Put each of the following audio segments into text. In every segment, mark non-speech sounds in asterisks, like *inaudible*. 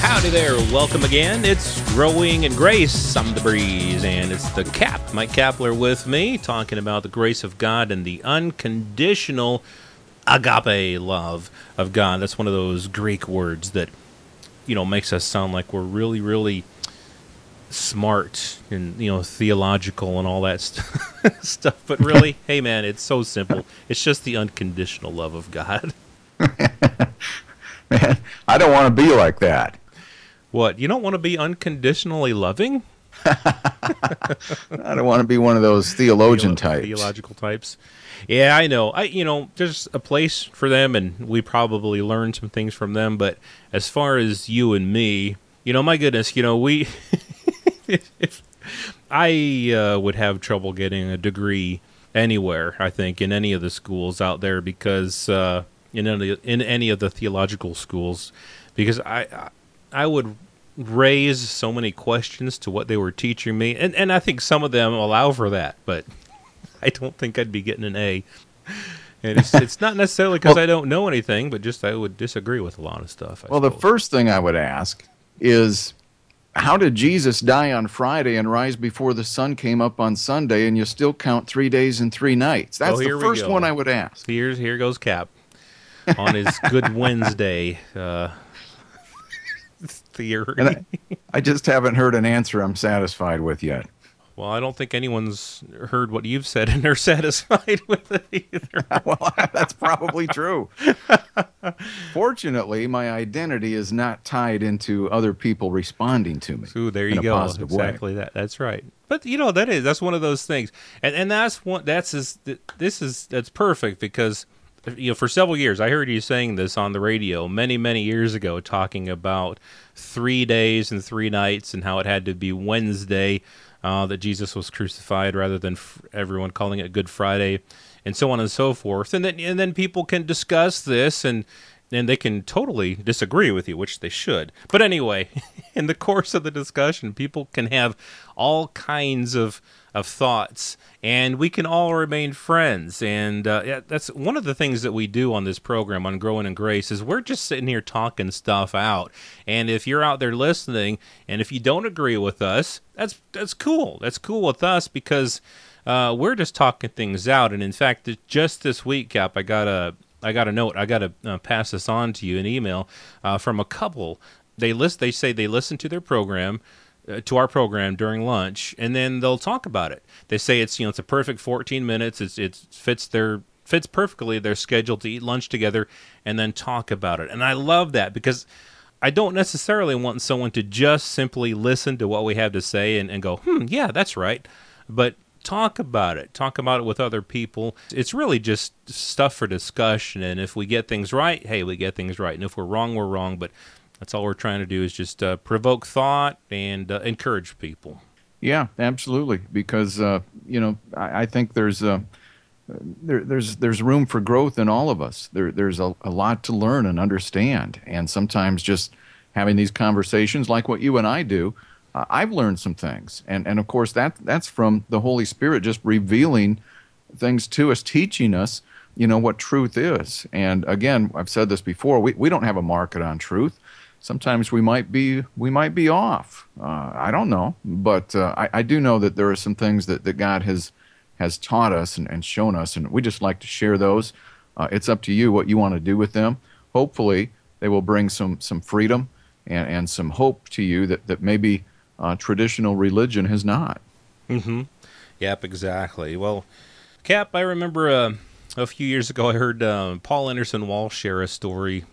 Howdy there, welcome again. It's Growing in Grace. I'm the Breeze, and it's the Cap, Mike Kapler, with me, talking about the grace of God and the unconditional agape love of God. That's one of those Greek words that, you know, makes us sound like we're really, really smart and, you know, theological and all that st- *laughs* stuff. But really, *laughs* hey, man, it's so simple. It's just the unconditional love of God. *laughs* Man, I don't want to be like that. What? You don't want to be unconditionally loving? *laughs* I don't want to be one of those theologian Theolo- types. Theological types. Yeah, I know. I you know, there's a place for them and we probably learn some things from them, but as far as you and me, you know, my goodness, you know, we *laughs* if I uh, would have trouble getting a degree anywhere, I think, in any of the schools out there because uh, in any in any of the theological schools because I I- would raise so many questions to what they were teaching me, and and I think some of them allow for that, but *laughs* I don't think I'd be getting an A. And it's it's not necessarily because Well- I don't know anything, but just I would disagree with a lot of stuff. I Well, the first thing I would ask is how did Jesus die on Friday and rise before the sun came up on Sunday and you still count three days and three nights? That's Oh, the first one I would ask. Here's here goes Cap on his Good *laughs* Wednesday uh, theory. I, *laughs* I just haven't heard an answer I'm satisfied with yet. well, I don't think anyone's heard what you've said and they're satisfied *laughs* with it either. *laughs* well, that's probably true. Fortunately, my identity is not tied into other people responding to me. Ooh, there you go. positive way. Exactly that. That's right. But you know that is that's one of those things, and and that's one that's is this is that's perfect because you know for several years I heard you saying this on the radio many many years ago talking about three days and three nights and how it had to be Wednesday uh, that Jesus was crucified rather than f- everyone calling it Good Friday and so on and so forth and then and then people can discuss this and and they can totally disagree with you, which they should. But anyway, *laughs* in the course of the discussion, people can have all kinds of of thoughts, and we can all remain friends. And uh, yeah, that's one of the things that we do on this program on Growing in Grace is we're just sitting here talking stuff out. And if you're out there listening, and if you don't agree with us, that's that's cool. That's cool with us because uh, we're just talking things out. And in fact, just this week, Cap, I got a I got a note. I got to uh, pass this on to you, an email uh, from a couple. They list. They say they listen to their program, to our program during lunch, and then they'll talk about it. They say it's you know it's a perfect 14 minutes. It's it fits their fits perfectly their schedule to eat lunch together and then talk about it. And I love that because I don't necessarily want someone to just simply listen to what we have to say and, and go, hmm, yeah, that's right. But talk about it. Talk about it with other people. It's really just stuff for discussion. And if we get things right, hey, we get things right. And if we're wrong, we're wrong. But that's all we're trying to do is just uh, provoke thought and uh, encourage people. Yeah, absolutely. Because uh, you know, I, I think there's uh, there, there's there's room for growth in all of us. There, there's a, a lot to learn and understand, and sometimes just having these conversations, like what you and I do, uh, I've learned some things, and and of course that that's from the Holy Spirit just revealing things to us, teaching us, you know, what truth is. And again, I've said this before, we, we don't have a market on truth. Sometimes we might be we might be off. Uh, I don't know, but uh, I, I do know that there are some things that, that God has has taught us and, and shown us, and we just like to share those. Uh, it's up to you what you want to do with them. Hopefully, they will bring some some freedom and, and some hope to you that that maybe uh, traditional religion has not. Mm-hmm. Yep, exactly. Well, Cap, I remember uh, a few years ago I heard uh, Paul Anderson Walsh share a story.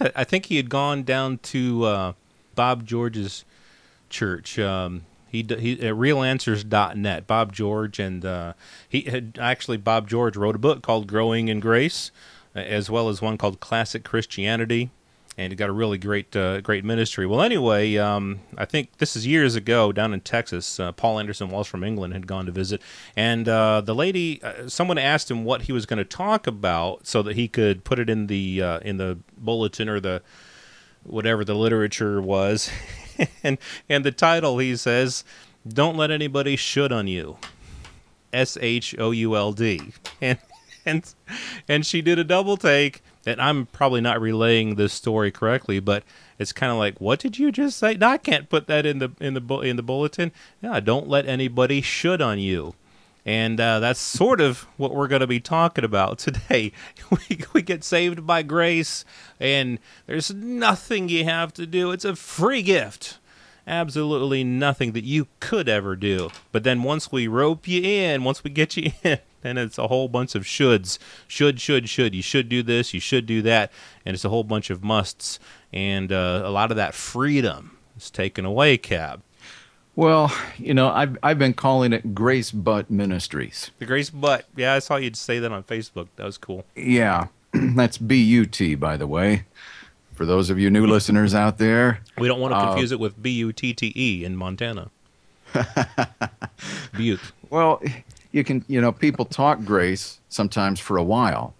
I think he had gone down to uh, Bob George's church. Um, he he at realanswers.net. Bob George and uh, he had actually Bob George wrote a book called Growing in Grace, uh, as well as one called Classic Christianity. And he got a really great uh, great ministry. Well, anyway, um, I think this is years ago down in Texas. Uh, Paul Anderson Walsh from England had gone to visit, and uh, the lady, uh, someone asked him what he was going to talk about so that he could put it in the uh, in the bulletin or the whatever the literature was, *laughs* and and the title he says, "Don't let anybody should on you." S H O U L D, and *laughs* and and she did a double take and I'm probably not relaying this story correctly, but it's kind of like, what did you just say? No, I can't put that in the in the in the bulletin. Yeah, don't let anybody should on you. And uh, that's sort of what we're going to be talking about today. *laughs* We, we get saved by grace, and there's nothing you have to do. It's a free gift. Absolutely nothing that you could ever do. But then once we rope you in, once we get you *laughs* in, and it's a whole bunch of shoulds. Should, should, should. You should do this, you should do that. And it's a whole bunch of musts. And uh, a lot of that freedom is taken away, Cap. Well, you know, I've, I've been calling it Grace But Ministries. The Grace But. Yeah, I saw you'd say that on Facebook. That was cool. Yeah. *clears throat* That's B U T, by the way. For those of you new listeners out there, we don't want to uh, confuse uh, it with B U T T E in Montana. *laughs* Butte. Well, you can you know people talk grace sometimes for a while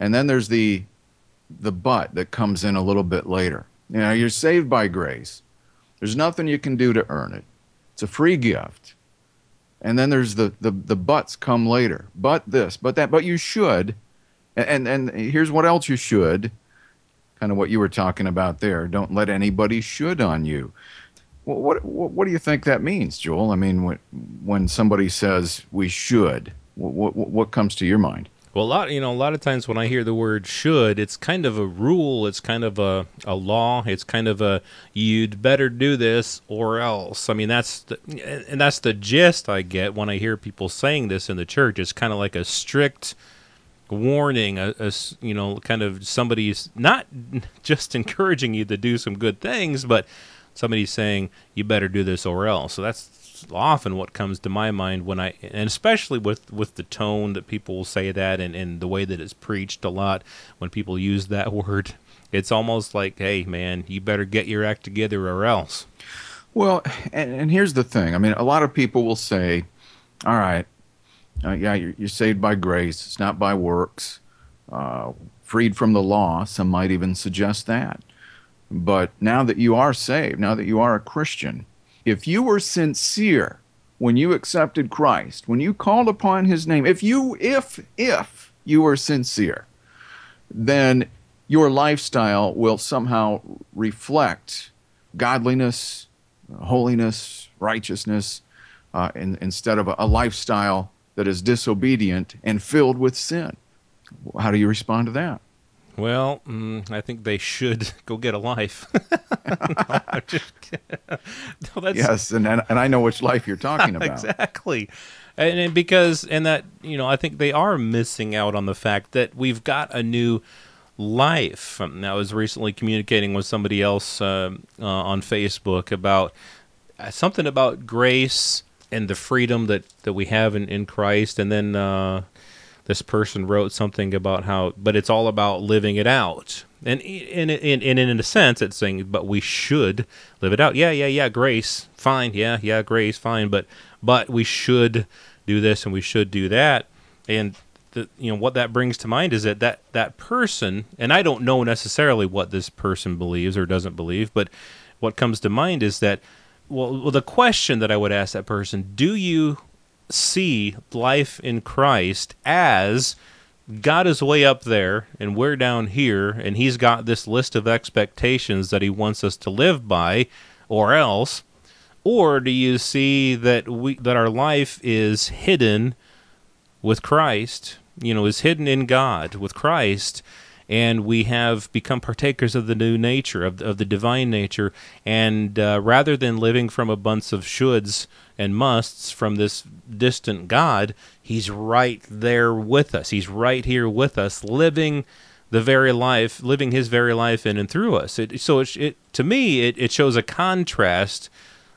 and then there's the the but that comes in a little bit later. You know you're saved by grace. There's nothing you can do to earn it. It's a free gift. And then there's the the, the buts come later. But this but that but you should and, and and here's what else you should kind of what you were talking about there. Don't let anybody should on you what, what, what do you think that means, Joel? I mean, when, when somebody says we should, what, what, what comes to your mind? Well, a lot, you know, a lot of times when I hear the word should, it's kind of a rule, it's kind of a, a law, it's kind of a you'd better do this or else. I mean, that's the, and that's the gist I get when I hear people saying this in the church. It's kind of like a strict warning, a, a you know, kind of somebody's not *laughs* just encouraging you to do some good things, but somebody's saying you better do this or else. So that's often what comes to my mind when I, and especially with with the tone that people will say that, and and the way that it's preached a lot when people use that *laughs* word. It's almost like, hey man, you better get your act together or else. Well, and, and here's the thing. I mean, a lot of people will say, all right, uh, yeah, you're, you're, saved by grace. It's not by works. Uh, freed from the law. Some might even suggest that. But now that you are saved, now that you are a Christian, if you were sincere when you accepted Christ, when you called upon his name, if you if if you were sincere, then your lifestyle will somehow reflect godliness, holiness, righteousness, uh, in, instead of a, a lifestyle that is disobedient and filled with sin. How do you respond to that? Well, mm, I think they should *laughs* go get a life. *laughs* no, *laughs* yes, and, and I know which life you're talking about. exactly. And, and, because and that you know I think they are missing out on the fact that we've got a new life. Um, I was recently communicating with somebody else uh, uh, on Facebook about uh, something about grace and the freedom that, that we have in, in Christ, and then uh, this person wrote something about how, but it's all about living it out. And in, in, in, in a sense, it's saying, but we should live it out. Yeah, yeah, yeah, grace, fine. Yeah, yeah, grace, fine. But, but we should do this and we should do that. And the, you know what that brings to mind is that, that that person, and I don't know necessarily what this person believes or doesn't believe, but what comes to mind is that well, well, the question that I would ask that person: Do you see life in Christ as God is way up there and we're down here, and He's got this list of expectations that He wants us to live by, or else? Or do you see that we that our life is hidden with Christ, you know, is hidden in God with Christ, and we have become partakers of the new nature, of, of the divine nature, and uh, rather than living from a bunch of shoulds and musts from this distant God, He's right there with us. He's right here with us, living the very life, living His very life in and through us. It, so it, it, to me, it, it shows a contrast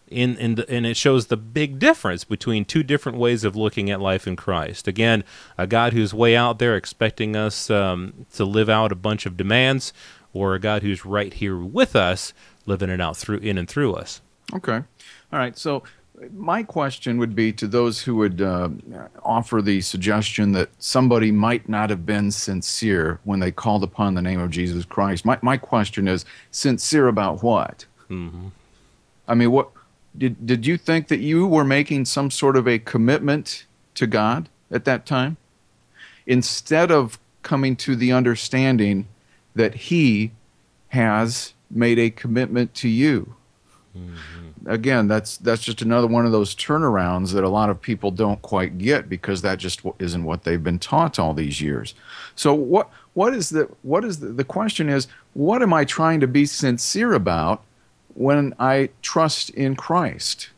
in, in the, and it shows the big difference between two different ways of looking at life in Christ. Again, a God who's way out there expecting us um, to live out a bunch of demands, or a God who's right here with us, living it out through in and through us. Okay. All right. So my question would be to those who would uh, offer the suggestion that somebody might not have been sincere when they called upon the name of Jesus Christ. My, my question is sincere about what? Mm-hmm. I mean, what did did you think that you were making some sort of a commitment to God at that time, instead of coming to the understanding that He has made a commitment to you? Mm-hmm. Again, that's that's just another one of those turnarounds that a lot of people don't quite get because that just isn't what they've been taught all these years. So what what is the what is the, the question is what am I trying to be sincere about when I trust in Christ?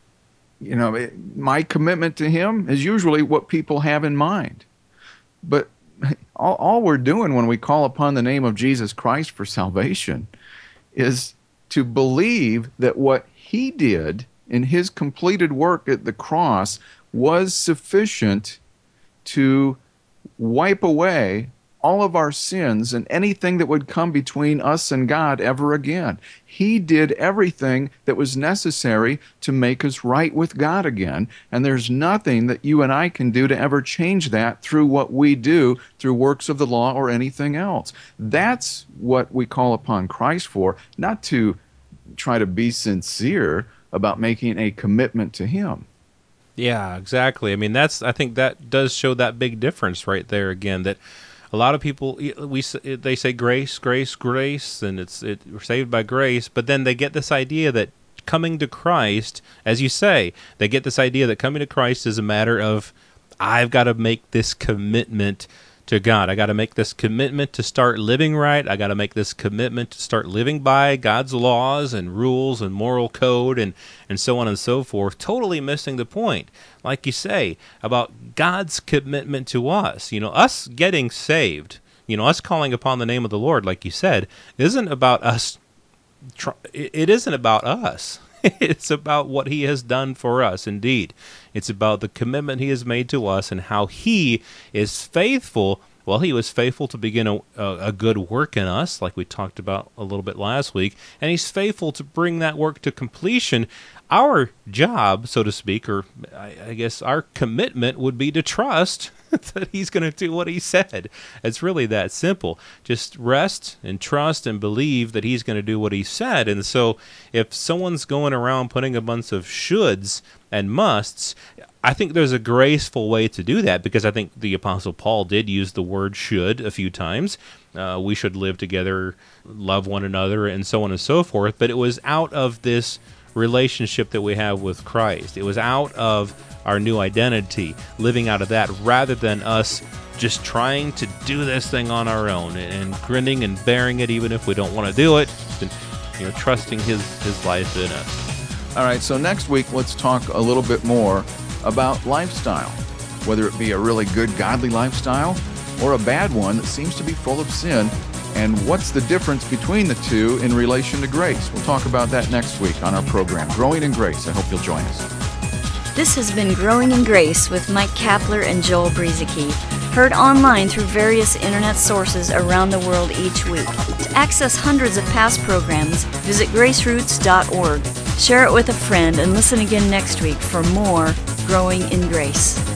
You know, it, my commitment to Him is usually what people have in mind, but *laughs* all, all we're doing when we call upon the name of Jesus Christ for salvation is to believe that what he did in his completed work at the cross was sufficient to wipe away all of our sins and anything that would come between us and God ever again. He did everything that was necessary to make us right with God again. And there's nothing that you and I can do to ever change that through what we do through works of the law or anything else. That's what we call upon Christ for, not to try to be sincere about making a commitment to Him. Yeah, exactly. I mean, that's I think that does show that big difference right there again that a lot of people we they say grace, grace, grace, and it's it, we're saved by grace, but then they get this idea that coming to Christ, as you say, they get this idea that coming to Christ is a matter of I've got to make this commitment to God. I got to make this commitment to start living right. I got to make this commitment to start living by God's laws and rules and moral code and, and so on and so forth. Totally missing the point, like you say, about God's commitment to us. You know, us getting saved, you know, us calling upon the name of the Lord, like you said, isn't about us. It isn't about us. *laughs* it's about what he has done for us, indeed. It's about the commitment he has made to us and how he is faithful. Well, he was faithful to begin a, a, good work in us, like we talked about a little bit last week, and he's faithful to bring that work to completion. Our job, so to speak, or I, I guess our commitment would be to trust *laughs* that he's going to do what he said. It's really that simple. Just rest and trust and believe that he's going to do what he said. And so if someone's going around putting a bunch of shoulds and musts, I think there's a graceful way to do that because I think the Apostle Paul did use the word should a few times. Uh, we should live together, love one another, and so on and so forth. But it was out of this relationship that we have with Christ. It was out of our new identity, living out of that rather than us just trying to do this thing on our own and, grinning and bearing it even if we don't want to do it and you know trusting his his life in us. All right, so next week let's talk a little bit more about lifestyle, whether it be a really good godly lifestyle or a bad one that seems to be full of sin and what's the difference between the two in relation to grace. We'll talk about that next week on our program, Growing in Grace. I hope you'll join us. This has been Growing in Grace with Mike Kapler and Joel Brueseke, heard online through various internet sources around the world each week. To access hundreds of past programs, visit graceroots.org. Share it with a friend and listen again next week for more Growing in Grace.